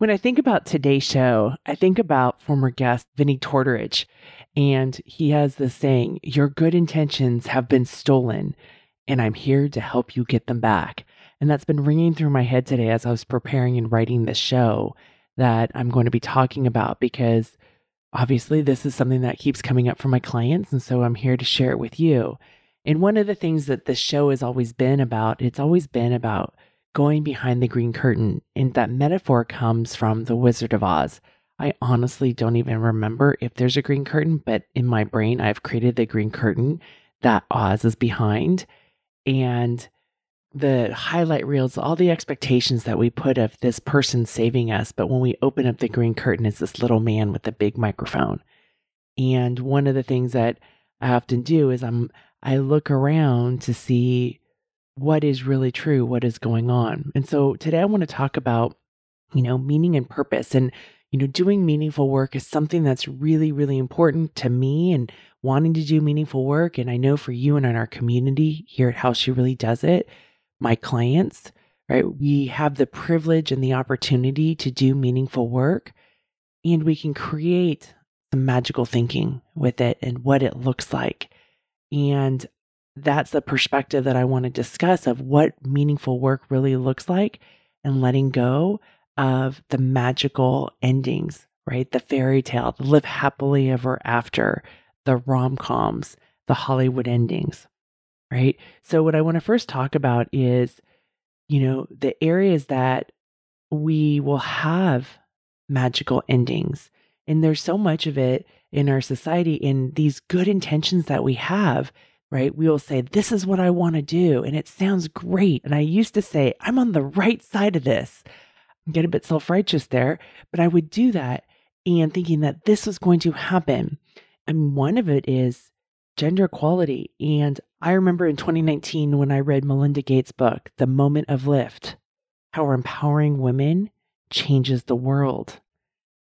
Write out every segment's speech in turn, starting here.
When I think about today's show, I think about former guest Vinnie Tortorich, and he has this saying, Your good intentions have been stolen, and I'm here to help you get them back. And that's been ringing through my head today as I was preparing and writing this show that I'm going to be talking about because obviously this is something that keeps coming up for my clients. And so I'm here to share it with you. And one of the things that this show has always been about, it's always been about going behind the green curtain. And that metaphor comes from The Wizard of Oz. I honestly don't even remember if there's a green curtain, but in my brain, I've created the green curtain that Oz is behind. And the highlight reels, all the expectations that we put of this person saving us. But when we open up the green curtain, it's this little man with a big microphone. And one of the things that I often do is I'm I look around to see what is really true, what is going on. And so today I want to talk about, you know, meaning and purpose. And, you know, doing meaningful work is something that's really, really important to me and wanting to do meaningful work. And I know for you and in our community here at How She Really Does It, my clients, right? We have the privilege and the opportunity to do meaningful work and we can create some magical thinking with it and what it looks like. And that's the perspective that I want to discuss of what meaningful work really looks like and letting go of the magical endings, right? The fairy tale, the live happily ever after, the rom coms, the Hollywood endings, right? So, what I want to first talk about is, you know, the areas that we will have magical endings. And there's so much of it in our society in these good intentions that we have, right? We will say, This is what I want to do. And it sounds great. And I used to say, I'm on the right side of this. I get a bit self righteous there, but I would do that and thinking that this was going to happen. And one of it is gender equality. And I remember in 2019 when I read Melinda Gates' book, The Moment of Lift, how empowering women changes the world.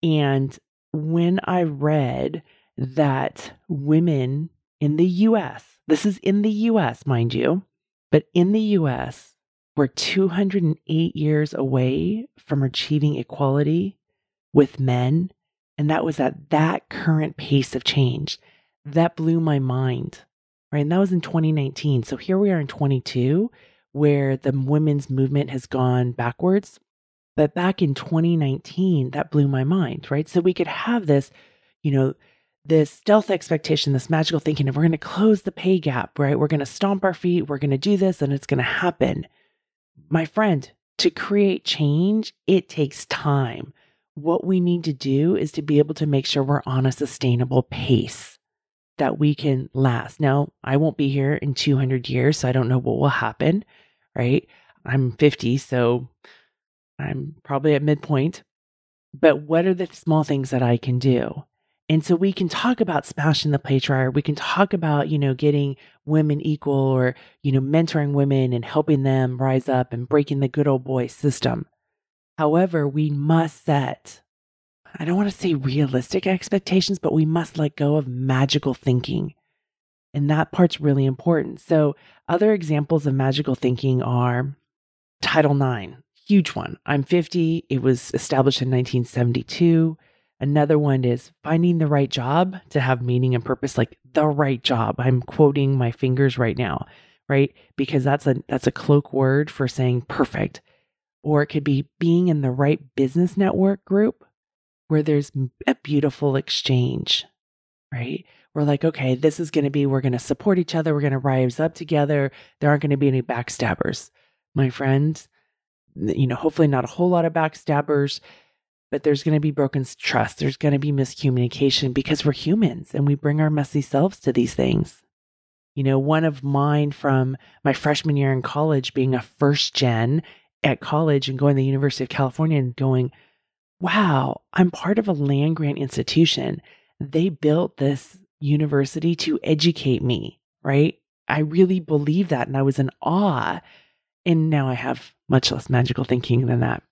And when I read that women in the US, this is in the US, mind you, but in the US, we're 208 years away from achieving equality with men. And that was at that current pace of change. That blew my mind, right? And that was in 2019. So here we are in 22, where the women's movement has gone backwards. But back in 2019, that blew my mind, right? So we could have this, you know, this stealth expectation, this magical thinking of we're going to close the pay gap, right? We're going to stomp our feet, we're going to do this, and it's going to happen. My friend, to create change, it takes time. What we need to do is to be able to make sure we're on a sustainable pace that we can last. Now, I won't be here in 200 years, so I don't know what will happen, right? I'm 50, so I'm probably at midpoint. But what are the small things that I can do? And so we can talk about smashing the patriarchy. We can talk about, you know, getting women equal or, you know, mentoring women and helping them rise up and breaking the good old boy system. However, we must set, I don't want to say realistic expectations, but we must let go of magical thinking. And that part's really important. So, other examples of magical thinking are Title IX, huge one. I'm 50. It was established in 1972. Another one is finding the right job to have meaning and purpose, like the right job. I'm quoting my fingers right now, right? Because that's a that's a cloak word for saying perfect. Or it could be being in the right business network group where there's a beautiful exchange, right? We're like, okay, this is going to be, we're going to support each other. We're going to rise up together. There aren't going to be any backstabbers. My friends, you know, hopefully not a whole lot of backstabbers, but there's going to be broken trust. There's going to be miscommunication because we're humans and we bring our messy selves to these things. You know, one of mine from my freshman year in college being a first gen at college and going to the University of California and going, wow, I'm part of a land grant institution. They built this university to educate me, right? I really believe that. And I was in awe. And now I have much less magical thinking than that.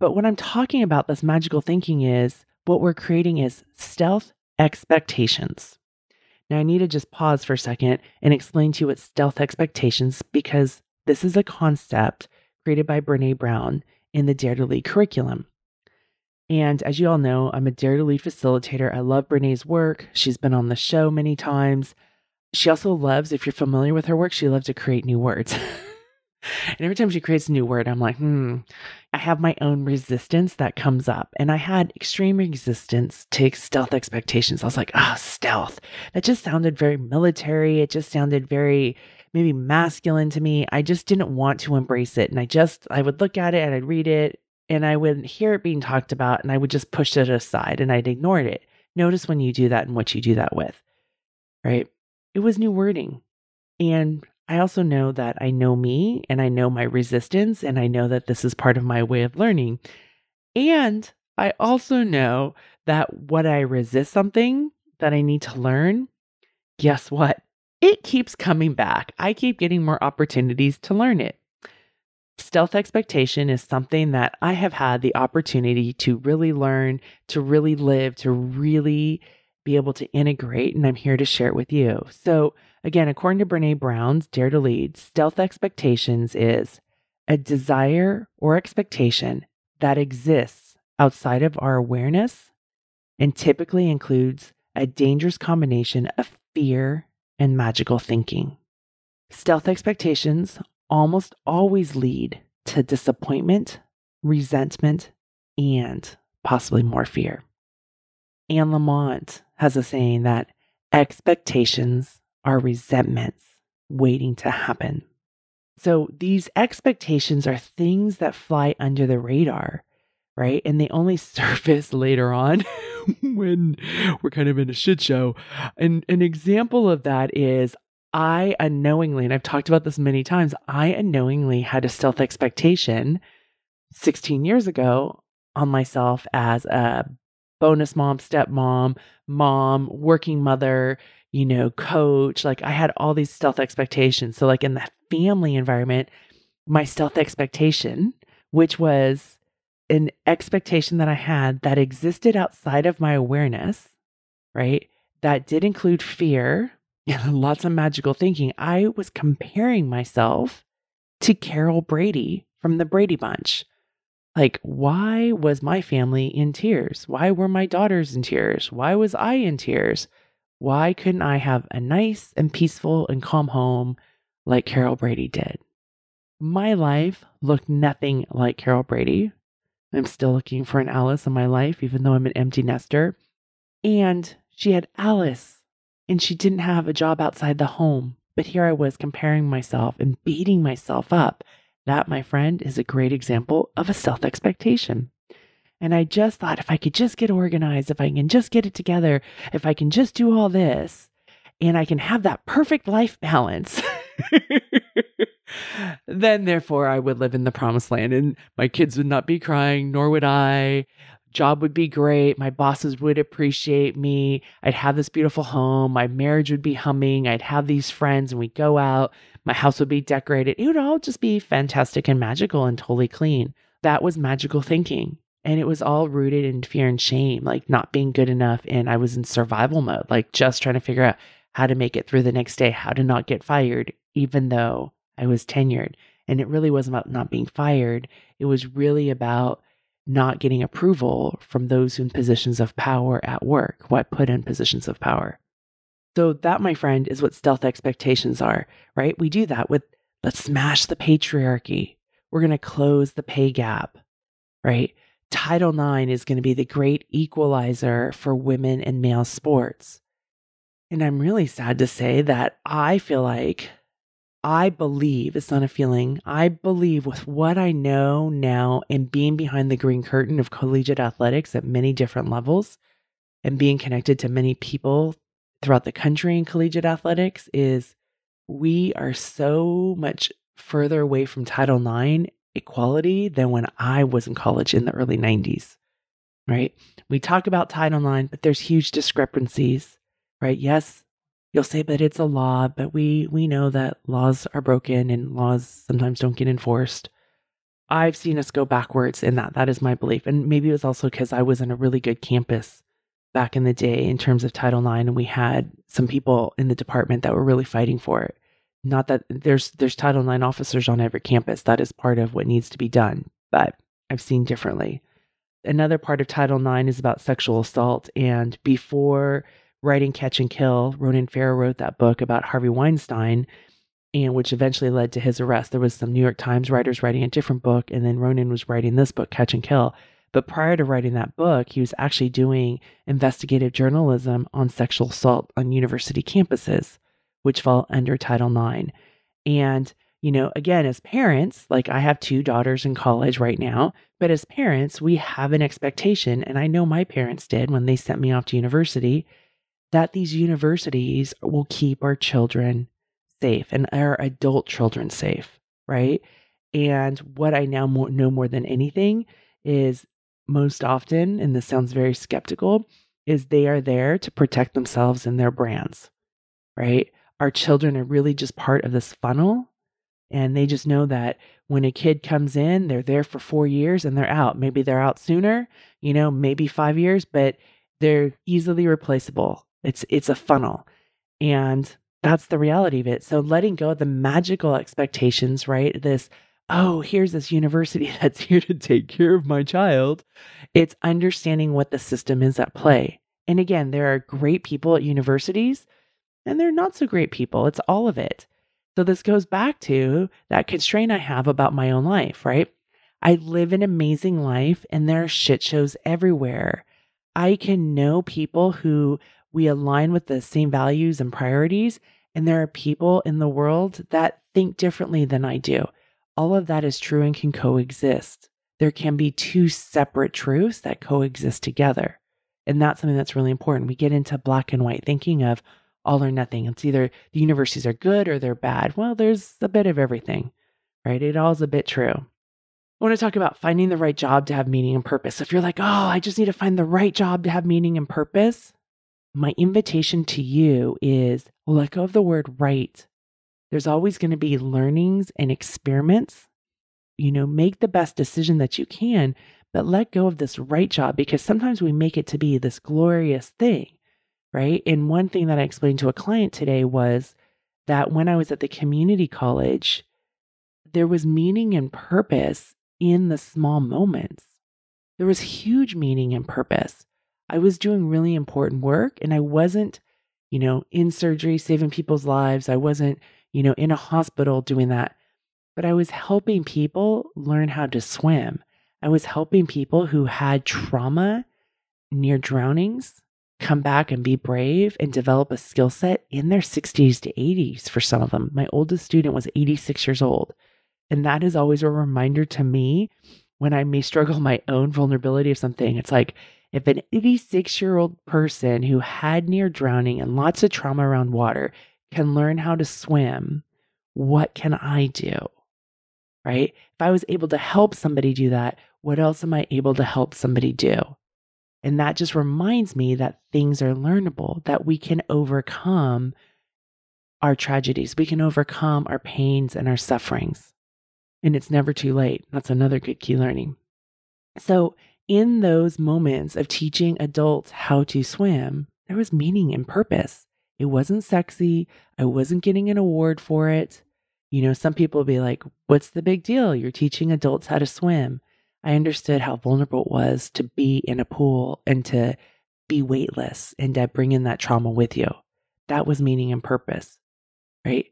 But what I'm talking about, this magical thinking, is what we're creating is stealth expectations. Now, I need to just pause for a second and explain to you what stealth expectations, because this is a concept created by Brené Brown in the Dare to Lead curriculum. And as you all know, I'm a Dare to Lead facilitator. I love Brené's work. She's been on the show many times. She also loves, if you're familiar with her work, she loves to create new words. and every time she creates a new word, I'm like, hmm, I have my own resistance that comes up. And I had extreme resistance to stealth expectations. I was like, oh, stealth. That just sounded very military. It just sounded very maybe masculine to me. I just didn't want to embrace it. And I just, I would look at it and I'd read it and I would hear it being talked about and I would just push it aside and I'd ignored it. Notice when you do that and what you do that with, right? It was new wording. And I also know that I know me and I know my resistance and I know that this is part of my way of learning. And I also know that what I resist something that I need to learn, guess what? It keeps coming back. I keep getting more opportunities to learn it. Stealth expectation is something that I have had the opportunity to really learn, to really live, to really be able to integrate, and I'm here to share it with you. So, again, according to Brené Brown's Dare to Lead, stealth expectations is a desire or expectation that exists outside of our awareness and typically includes a dangerous combination of fear and magical thinking. Stealth expectations almost always lead to disappointment, resentment, and possibly more fear. Anne Lamott has a saying that expectations are resentments waiting to happen. So these expectations are things that fly under the radar, right? And they only surface later on when we're kind of in a shit show. And an example of that is I unknowingly, and I've talked about this many times, I unknowingly had a stealth expectation 16 years ago on myself as a bonus mom, stepmom, mom, working mother, you know, coach. Like I had all these stealth expectations. So, like in the family environment, my stealth expectation, which was an expectation that I had that existed outside of my awareness, right? That did include fear and lots of magical thinking. I was comparing myself to Carol Brady from the Brady Bunch. Like, why was my family in tears? Why were my daughters in tears? Why was I in tears? Why couldn't I have a nice and peaceful and calm home like Carol Brady did? My life looked nothing like Carol Brady. I'm still looking for an Alice in my life, even though I'm an empty nester. And she had Alice, and she didn't have a job outside the home. But here I was comparing myself and beating myself up that, my friend, is a great example of a self expectation. And I just thought if I could just get organized, if I can just get it together, if I can just do all this, and I can have that perfect life balance, then therefore I would live in the promised land and my kids would not be crying, nor would I. Job would be great. My bosses would appreciate me. I'd have this beautiful home. My marriage would be humming. I'd have these friends and we'd go out. My house would be decorated. It would all just be fantastic and magical and totally clean. That was magical thinking. And it was all rooted in fear and shame, like not being good enough. And I was in survival mode, like just trying to figure out how to make it through the next day, how to not get fired, even though I was tenured. And it really wasn't about not being fired. It was really about not getting approval from those in positions of power at work, what put in positions of power. So, that, my friend, is what stealth expectations are, right? We do that with let's smash the patriarchy. We're going to close the pay gap, right? Title IX is going to be the great equalizer for women in male sports. And I'm really sad to say that I feel like I believe, it's not a feeling, I believe with what I know now and being behind the green curtain of collegiate athletics at many different levels and being connected to many people throughout the country in collegiate athletics is we are so much further away from Title IX equality than when I was in college in the early 90s, right? We talk about Title IX, but there's huge discrepancies, right? Yes, you'll say, but it's a law, but we, we know that laws are broken and laws sometimes don't get enforced. I've seen us go backwards in that. That is my belief. And maybe it was also because I was in a really good campus back in the day in terms of Title IX, and we had some people in the department that were really fighting for it. Not that there's there's Title IX officers on every campus. That is part of what needs to be done, but I've seen differently. Another part of Title IX is about sexual assault, and before writing Catch and Kill, Ronan Farrow wrote that book about Harvey Weinstein, and which eventually led to his arrest. There was some New York Times writers writing a different book, and then Ronan was writing this book, Catch and Kill. But prior to writing that book, he was actually doing investigative journalism on sexual assault on university campuses, which fall under Title IX. And, you know, again, as parents, like I have two daughters in college right now, but as parents, we have an expectation, and I know my parents did when they sent me off to university, that these universities will keep our children safe and our adult children safe, right? And what I now know more than anything is most often, and this sounds very skeptical, is they are there to protect themselves and their brands, right? Our children are really just part of this funnel. And they just know that when a kid comes in, they're there for four years and they're out. Maybe they're out sooner, you know, maybe five years, but they're easily replaceable. It's it's a funnel. And that's the reality of it. So letting go of the magical expectations, right? This, oh, here's this university that's here to take care of my child. It's understanding what the system is at play. And again, there are great people at universities and they're not so great people. It's all of it. So this goes back to that constraint I have about my own life, right? I live an amazing life and there are shit shows everywhere. I can know people who we align with the same values and priorities. And there are people in the world that think differently than I do. All of that is true and can coexist. There can be two separate truths that coexist together. And that's something that's really important. We get into black and white thinking of all or nothing. It's either the universities are good or they're bad. Well, there's a bit of everything, right? It all is a bit true. I want to talk about finding the right job to have meaning and purpose. If you're like, oh, I just need to find the right job to have meaning and purpose, my invitation to you is let go of the word right. There's always going to be learnings and experiments. You know, make the best decision that you can, but let go of this right job because sometimes we make it to be this glorious thing, right? And one thing that I explained to a client today was that when I was at the community college, there was meaning and purpose in the small moments. There was huge meaning and purpose. I was doing really important work and I wasn't, you know, in surgery saving people's lives. I wasn't, you know, in a hospital doing that. But I was helping people learn how to swim. I was helping people who had trauma near drownings come back and be brave and develop a skill set in their 60s to 80s for some of them. My oldest student was 86 years old. And that is always a reminder to me when I may struggle my own vulnerability of something. It's like, if an 86 year old person who had near drowning and lots of trauma around water can learn how to swim, what can I do? Right? If I was able to help somebody do that, what else am I able to help somebody do? And that just reminds me that things are learnable, that we can overcome our tragedies, we can overcome our pains and our sufferings. And it's never too late. That's another good key learning. So, in those moments of teaching adults how to swim, there was meaning and purpose. It wasn't sexy. I wasn't getting an award for it. You know, some people be like, What's the big deal? You're teaching adults how to swim. I understood how vulnerable it was to be in a pool and to be weightless and to bring in that trauma with you. That was meaning and purpose, right?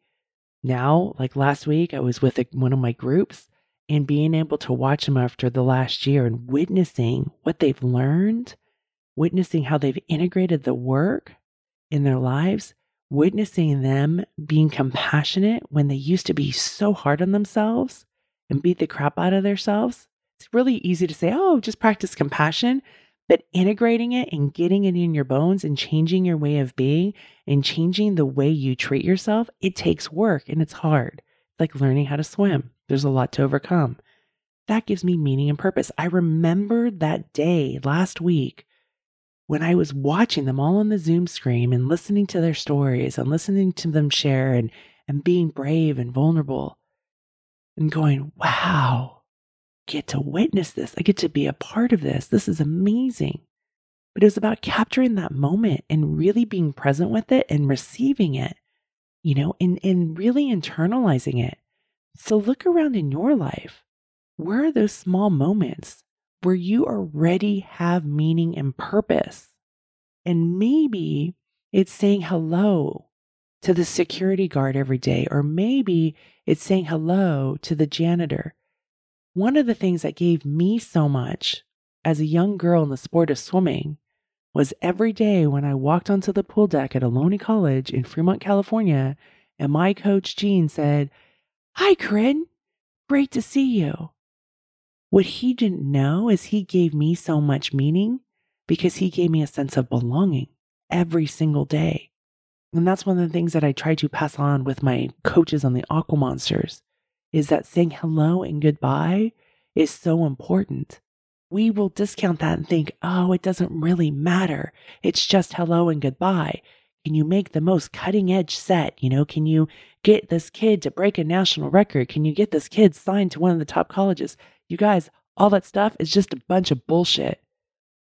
Now, like last week, I was with one of my groups and being able to watch them after the last year and witnessing what they've learned, witnessing how they've integrated the work in their lives, witnessing them being compassionate when they used to be so hard on themselves and beat the crap out of themselves. It's really easy to say, oh, just practice compassion. But integrating it and getting it in your bones and changing your way of being and changing the way you treat yourself, it takes work and it's hard. Like learning how to swim. There's a lot to overcome. that gives me meaning and purpose. I remember that day last week when I was watching them all on the Zoom screen and listening to their stories and listening to them share and, and being brave and vulnerable and going, wow, get to witness this. I get to be a part of this. This is amazing. But it was about capturing that moment and really being present with it and receiving it, you know, and, and really internalizing it. So look around in your life. Where are those small moments where you already have meaning and purpose? And maybe it's saying hello to the security guard every day, or maybe it's saying hello to the janitor. One of the things that gave me so much as a young girl in the sport of swimming was every day when I walked onto the pool deck at Ohlone College in Fremont, California, and my coach Gene said, Hi, Corinne. Great to see you. What he didn't know is he gave me so much meaning because he gave me a sense of belonging every single day. And that's one of the things that I try to pass on with my coaches on the Aqua Monsters is that saying hello and goodbye is so important. We will discount that and think, oh, it doesn't really matter. It's just hello and goodbye. Can you make the most cutting edge set? You know, can you get this kid to break a national record? Can you get this kid signed to one of the top colleges? You guys, all that stuff is just a bunch of bullshit,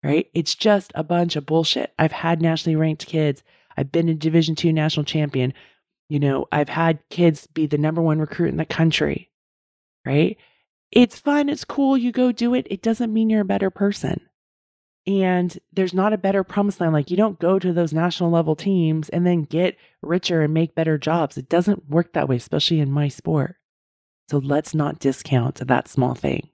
right? It's just a bunch of bullshit. I've had nationally ranked kids. I've been a Division two national champion. You know, I've had kids be the number one recruit in the country, right? It's fun. It's cool. You go do it. It doesn't mean you're a better person. And there's not a better promise line. Like you don't go to those national level teams and then get richer and make better jobs. It doesn't work that way, especially in my sport. So let's not discount that small thing.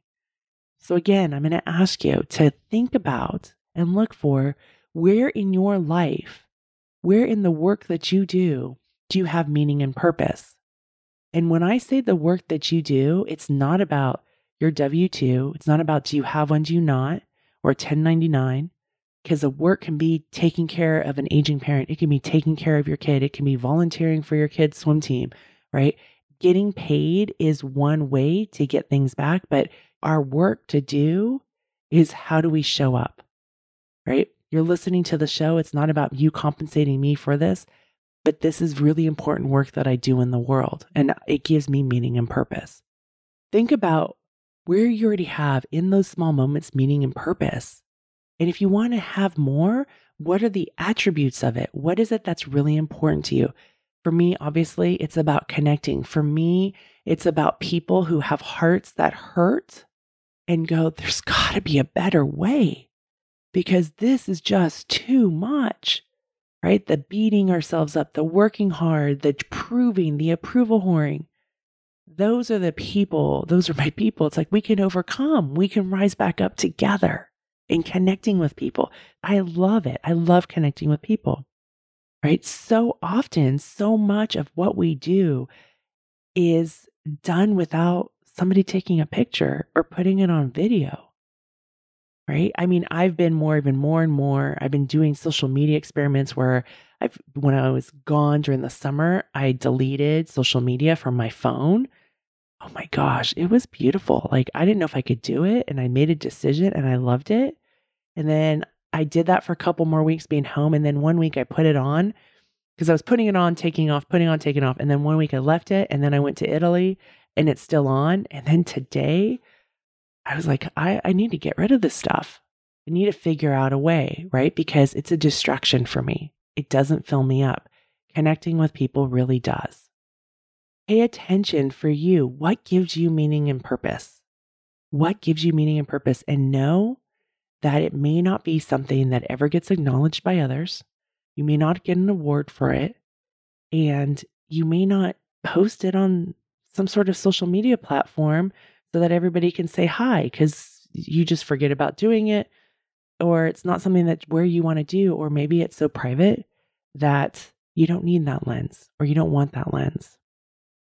So, again, I'm going to ask you to think about and look for where in your life, where in the work that you do, do you have meaning and purpose? And when I say the work that you do, it's not about your W 2, it's not about do you have one, do you not, or 1099, because the work can be taking care of an aging parent, it can be taking care of your kid, it can be volunteering for your kid's swim team, right? getting paid is one way to get things back, but our work to do is how do we show up, right? You're listening to the show. It's not about you compensating me for this, but this is really important work that I do in the world, and it gives me meaning and purpose. Think about where you already have in those small moments meaning and purpose. And if you want to have more, what are the attributes of it? What is it that's really important to you? For me, obviously, it's about connecting. For me, it's about people who have hearts that hurt and go, there's got to be a better way because this is just too much, right? The beating ourselves up, the working hard, the proving, the approval whoring. Those are the people, those are my people. It's like we can overcome, we can rise back up together in connecting with people. I love it. I love connecting with people right? So often, so much of what we do is done without somebody taking a picture or putting it on video, right? I mean, I've been more, even more and more, I've been doing social media experiments where I've, when I was gone during the summer, I deleted social media from my phone. Oh my gosh, it was beautiful. Like, I didn't know if I could do it, and I made a decision and I loved it. And then I did that for a couple more weeks being home. And then one week I put it on because I was putting it on, taking off, putting on, taking off. And then one week I left it. And then I went to Italy and it's still on. And then today I was like, I, I need to get rid of this stuff. I need to figure out a way, right? Because it's a distraction for me. It doesn't fill me up. Connecting with people really does. Pay attention for you. What gives you meaning and purpose? What gives you meaning and purpose? And know that it may not be something that ever gets acknowledged by others. You may not get an award for it, and you may not post it on some sort of social media platform so that everybody can say hi because you just forget about doing it, or it's not something that where you want to do, or maybe it's so private that you don't need that lens or you don't want that lens.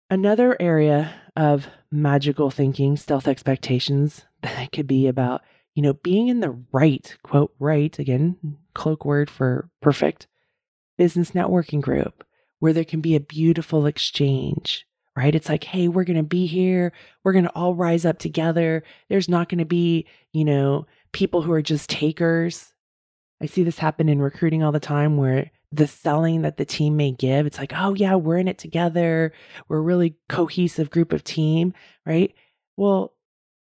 Another area of magical thinking, stealth expectations, that could be about you know, being in the right, quote, right, again, cloak word for perfect business networking group where there can be a beautiful exchange, right? It's like, hey, we're going to be here. We're going to all rise up together. There's not going to be, you know, people who are just takers. I see this happen in recruiting all the time where the selling that the team may give, it's like, oh, yeah, we're in it together. We're a really cohesive group of team, right? Well,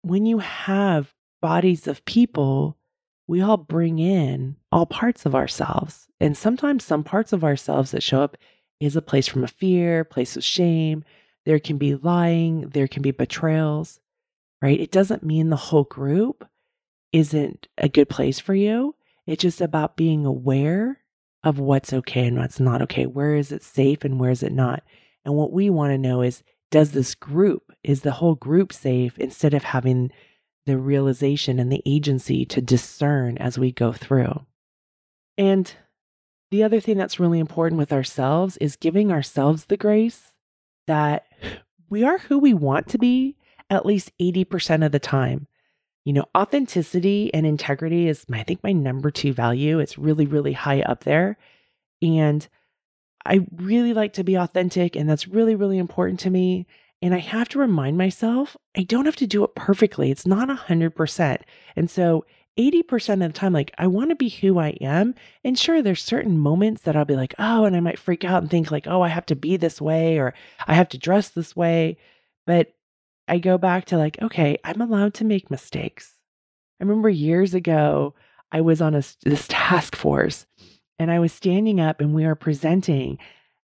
when you have bodies of people, we all bring in all parts of ourselves. And sometimes some parts of ourselves that show up is a place from a fear, place of shame. There can be lying, there can be betrayals, right? It doesn't mean the whole group isn't a good place for you. It's just about being aware of what's okay and what's not okay. Where is it safe and where is it not? And what we want to know is does this group, is the whole group safe instead of having the realization and the agency to discern as we go through? And the other thing that's really important with ourselves is giving ourselves the grace that we are who we want to be at least 80% of the time. You know, authenticity and integrity is, I think, my number two value. It's really, really high up there. And I really like to be authentic, and that's really, really important to me. And I have to remind myself I don't have to do it perfectly. It's not 100%. And so 80% of the time, like I want to be who I am. And sure, there's certain moments that I'll be like, oh, and I might freak out and think, like, oh, I have to be this way or I have to dress this way. But I go back to like, okay, I'm allowed to make mistakes. I remember years ago, I was on a, this task force and I was standing up and we were presenting.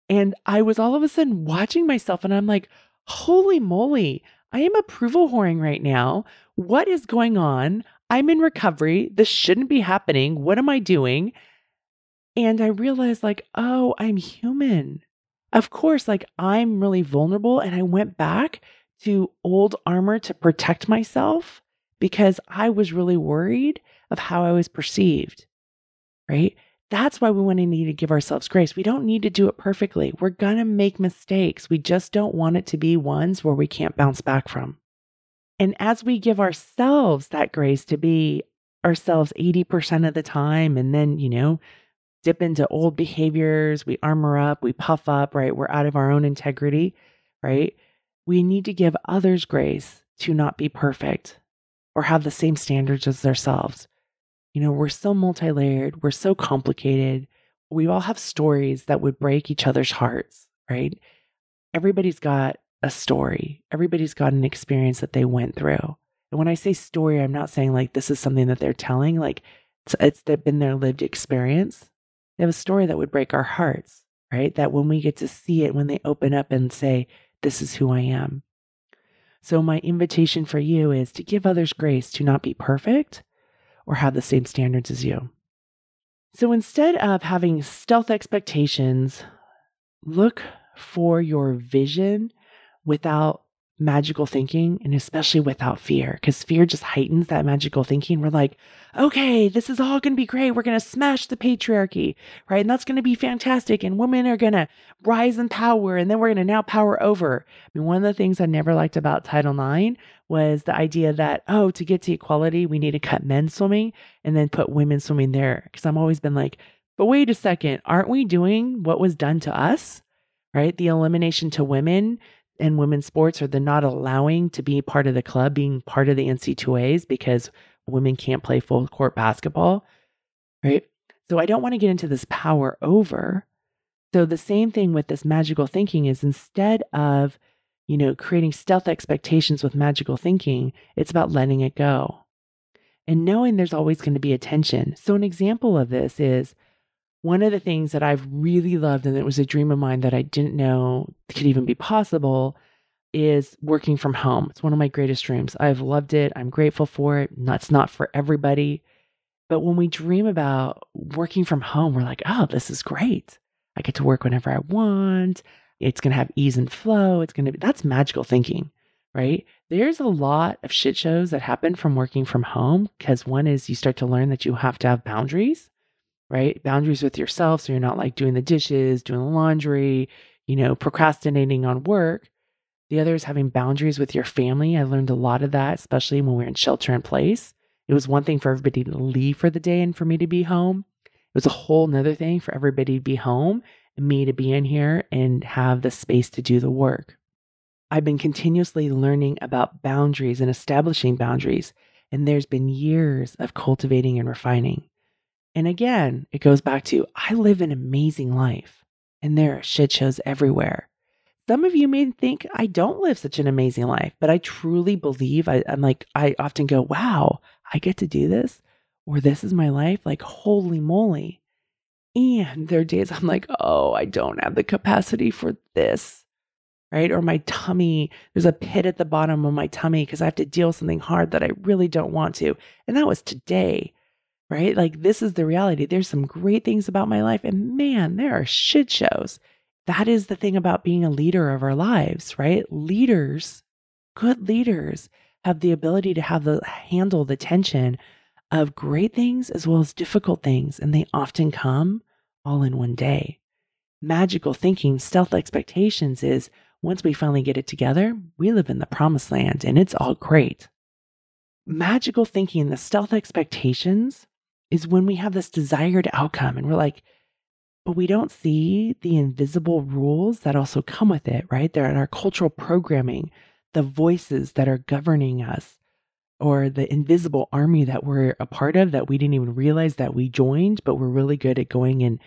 And I was all of a sudden watching myself and I'm like, holy moly, I am approval whoring right now. What is going on? I'm in recovery. This shouldn't be happening. What am I doing? And I realized, like, oh, I'm human. Of course, like, I'm really vulnerable. And I went back to old armor to protect myself because I was really worried of how I was perceived, right? That's why we want to need to give ourselves grace. We don't need to do it perfectly. We're going to make mistakes. We just don't want it to be ones where we can't bounce back from. And as we give ourselves that grace to be ourselves 80% of the time, and then, you know, dip into old behaviors, we armor up, we puff up, right? We're out of our own integrity, right? we need to give others grace to not be perfect or have the same standards as themselves. You know, we're so multi layered, we're so complicated. We all have stories that would break each other's hearts, right? Everybody's got a story, everybody's got an experience that they went through. And when I say story, I'm not saying like this is something that they're telling, like it's, it's been their lived experience. They have a story that would break our hearts, right? That when we get to see it, when they open up and say, this is who I am. So, my invitation for you is to give others grace to not be perfect or have the same standards as you. So, instead of having stealth expectations, look for your vision without magical thinking and especially without fear because fear just heightens that magical thinking. We're like, okay, this is all going to be great. We're going to smash the patriarchy, right? And that's going to be fantastic. And women are going to rise in power and then we're going to now power over. I mean, one of the things I never liked about Title IX was the idea that, oh, to get to equality, we need to cut men swimming and then put women swimming there. Because I've always been like, but wait a second, aren't we doing what was done to us? Right? The elimination to women in women's sports or the not allowing to be part of the club, being part of the NCAAs because women can't play full court basketball, right? So I don't want to get into this power over. So the same thing with this magical thinking is instead of, you know, creating stealth expectations with magical thinking, it's about letting it go and knowing there's always going to be a tension. So an example of this is one of the things that I've really loved, and it was a dream of mine that I didn't know could even be possible, is working from home. It's one of my greatest dreams. I've loved it. I'm grateful for it. That's not for everybody. But when we dream about working from home, we're like, oh, this is great. I get to work whenever I want. It's going to have ease and flow. It's going to be, that's magical thinking, right? There's a lot of shit shows that happen from working from home because one is you start to learn that you have to have boundaries right? Boundaries with yourself. So you're not like doing the dishes, doing the laundry, you know, procrastinating on work. The other is having boundaries with your family. I learned a lot of that, especially when we are in shelter in place. It was one thing for everybody to leave for the day and for me to be home. It was a whole nother thing for everybody to be home and me to be in here and have the space to do the work. I've been continuously learning about boundaries and establishing boundaries, and there's been years of cultivating and refining. And again, it goes back to I live an amazing life, and there are shit shows everywhere. Some of you may think I don't live such an amazing life, but I truly believe I, I'm like, I often go, wow, I get to do this, or this is my life. Like, holy moly. And there are days I'm like, oh, I don't have the capacity for this right? Or my tummy, there's a pit at the bottom of my tummy because I have to deal with something hard that I really don't want to. And that was today, right? Like, this is the reality. There's some great things about my life, and man, there are shit shows. That is the thing about being a leader of our lives, right? Leaders, good leaders, have the ability to have the handle the tension of great things as well as difficult things, and they often come all in one day. Magical thinking, stealth expectations is once we finally get it together, we live in the promised land and it's all great. Magical thinking, the stealth expectations, is when we have this desired outcome and we're like, but we don't see the invisible rules that also come with it, right? They're in our cultural programming, the voices that are governing us, or the invisible army that we're a part of that we didn't even realize that we joined, but we're really good at going and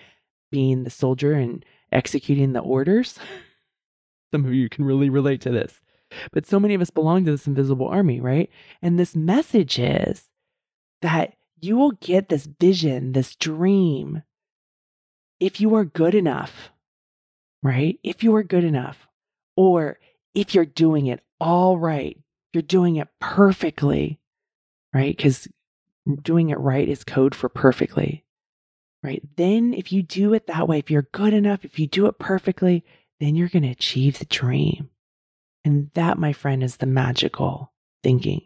being the soldier and executing the orders. Some of you can really relate to this. But so many of us belong to this invisible army, right? And this message is that you will get this vision, this dream, if you are good enough, right? If you are good enough, or if you're doing it all right, you're doing it perfectly, right? Because doing it right is code for perfectly, right? Then if you do it that way, if you're good enough, if you do it perfectly, then you're going to achieve the dream. And that, my friend, is the magical thinking.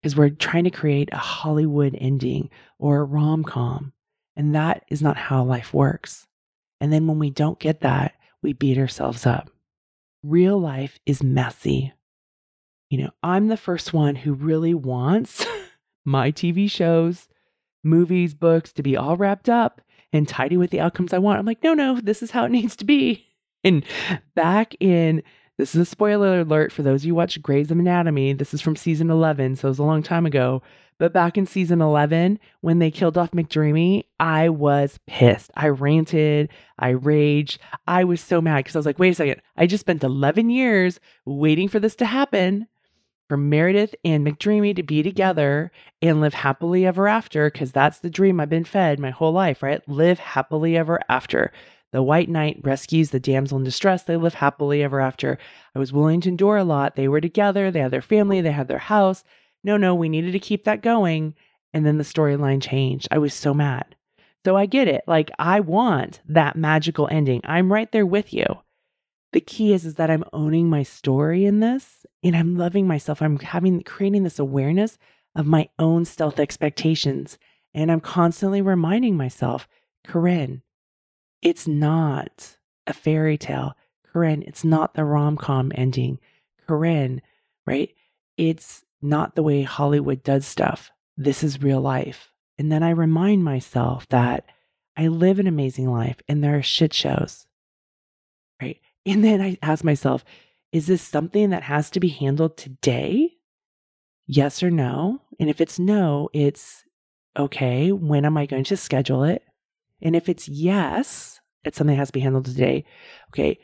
Because we're trying to create a Hollywood ending or a rom com. And that is not how life works. And then when we don't get that, we beat ourselves up. Real life is messy. You know, I'm the first one who really wants my TV shows, movies, books to be all wrapped up and tidy with the outcomes I want. I'm like, no, no, this is how it needs to be. And back in this is a spoiler alert for those you who watch Grey's Anatomy. This is from season 11, so it was a long time ago. But back in season 11, when they killed off McDreamy, I was pissed. I ranted, I raged. I was so mad because I was like, wait a second, I just spent 11 years waiting for this to happen, for Meredith and McDreamy to be together and live happily ever after, because that's the dream I've been fed my whole life, right? Live happily ever after. The white knight rescues the damsel in distress. They live happily ever after. I was willing to endure a lot. They were together. They had their family. They had their house. No, no, we needed to keep that going. And then the storyline changed. I was so mad. So I get it. Like I want that magical ending. I'm right there with you. The key is is that I'm owning my story in this and I'm loving myself. I'm having creating this awareness of my own stealth expectations. And I'm constantly reminding myself, Corinne, it's not a fairy tale. Corinne, it's not the rom com ending. Corinne, right? It's not the way Hollywood does stuff. This is real life. And then I remind myself that I live an amazing life and there are shit shows, right? And then I ask myself, is this something that has to be handled today? Yes or no? And if it's no, it's okay. When am I going to schedule it? And if it's yes, it's something that has to be handled today. Okay,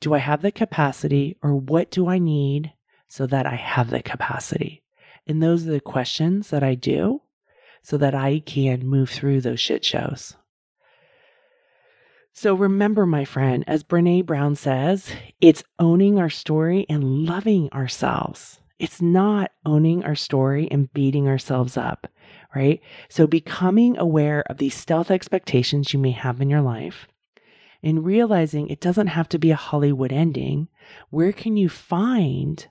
do I have the capacity or what do I need so that I have the capacity? And those are the questions that I do so that I can move through those shit shows. So remember, my friend, as Brené Brown says, it's owning our story and loving ourselves. It's not owning our story and beating ourselves up right? So becoming aware of these stealth expectations you may have in your life and realizing it doesn't have to be a Hollywood ending. Where can you find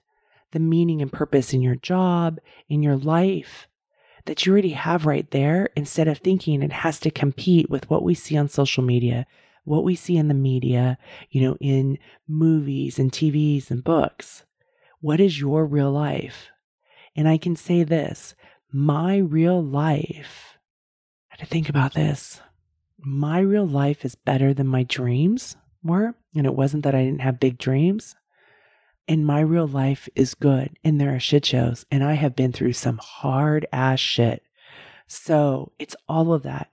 the meaning and purpose in your job, in your life that you already have right there instead of thinking it has to compete with what we see on social media, what we see in the media, you know, in movies and TVs and books? What is your real life? And I can say this my real life, I had to think about this. My real life is better than my dreams were. And it wasn't that I didn't have big dreams, and my real life is good and there are shit shows and I have been through some hard ass shit. So it's all of that.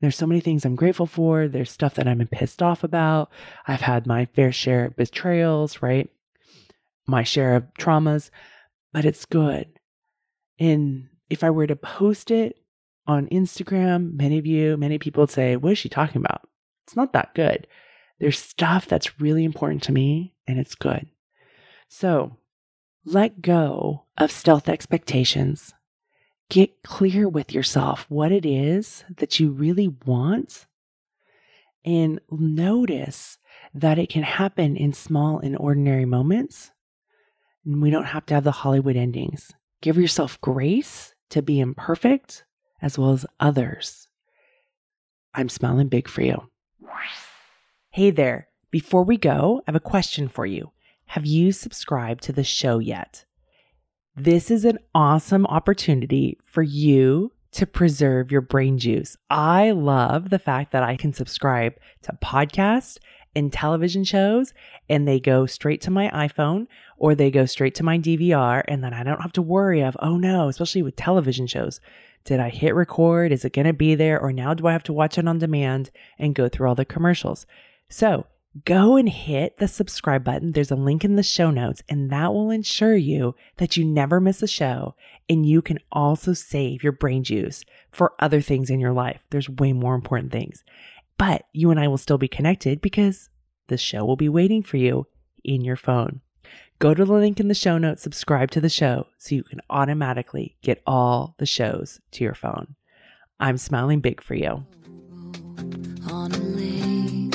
There's so many things I'm grateful for. There's stuff that I'm pissed off about. I've had my fair share of betrayals, right? My share of traumas, but it's good. And if I were to post it on Instagram, many of you, many people would say, What is she talking about? It's not that good. There's stuff that's really important to me and it's good. So let go of stealth expectations. Get clear with yourself what it is that you really want and notice that it can happen in small and ordinary moments. And we don't have to have the Hollywood endings. Give yourself grace to be imperfect as well as others. I'm smiling big for you. Hey there. Before we go, I have a question for you. Have you subscribed to the show yet? This is an awesome opportunity for you to preserve your brain juice. I love the fact that I can subscribe to podcasts and television shows and they go straight to my iPhone or they go straight to my DVR and then I don't have to worry of, oh no, especially with television shows. Did I hit record? Is it going to be there? Or now do I have to watch it on demand and go through all the commercials? So go and hit the subscribe button. There's a link in the show notes, and that will ensure you that you never miss a show. And you can also save your brain juice for other things in your life. There's way more important things but you and I will still be connected because the show will be waiting for you in your phone. Go to the link in the show notes, subscribe to the show so you can automatically get all the shows to your phone. I'm smiling big for you. On a lake,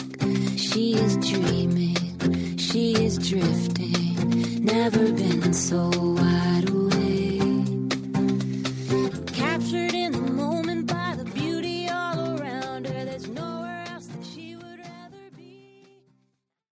she is dreaming, she is drifting, never been so wide awake. Captured in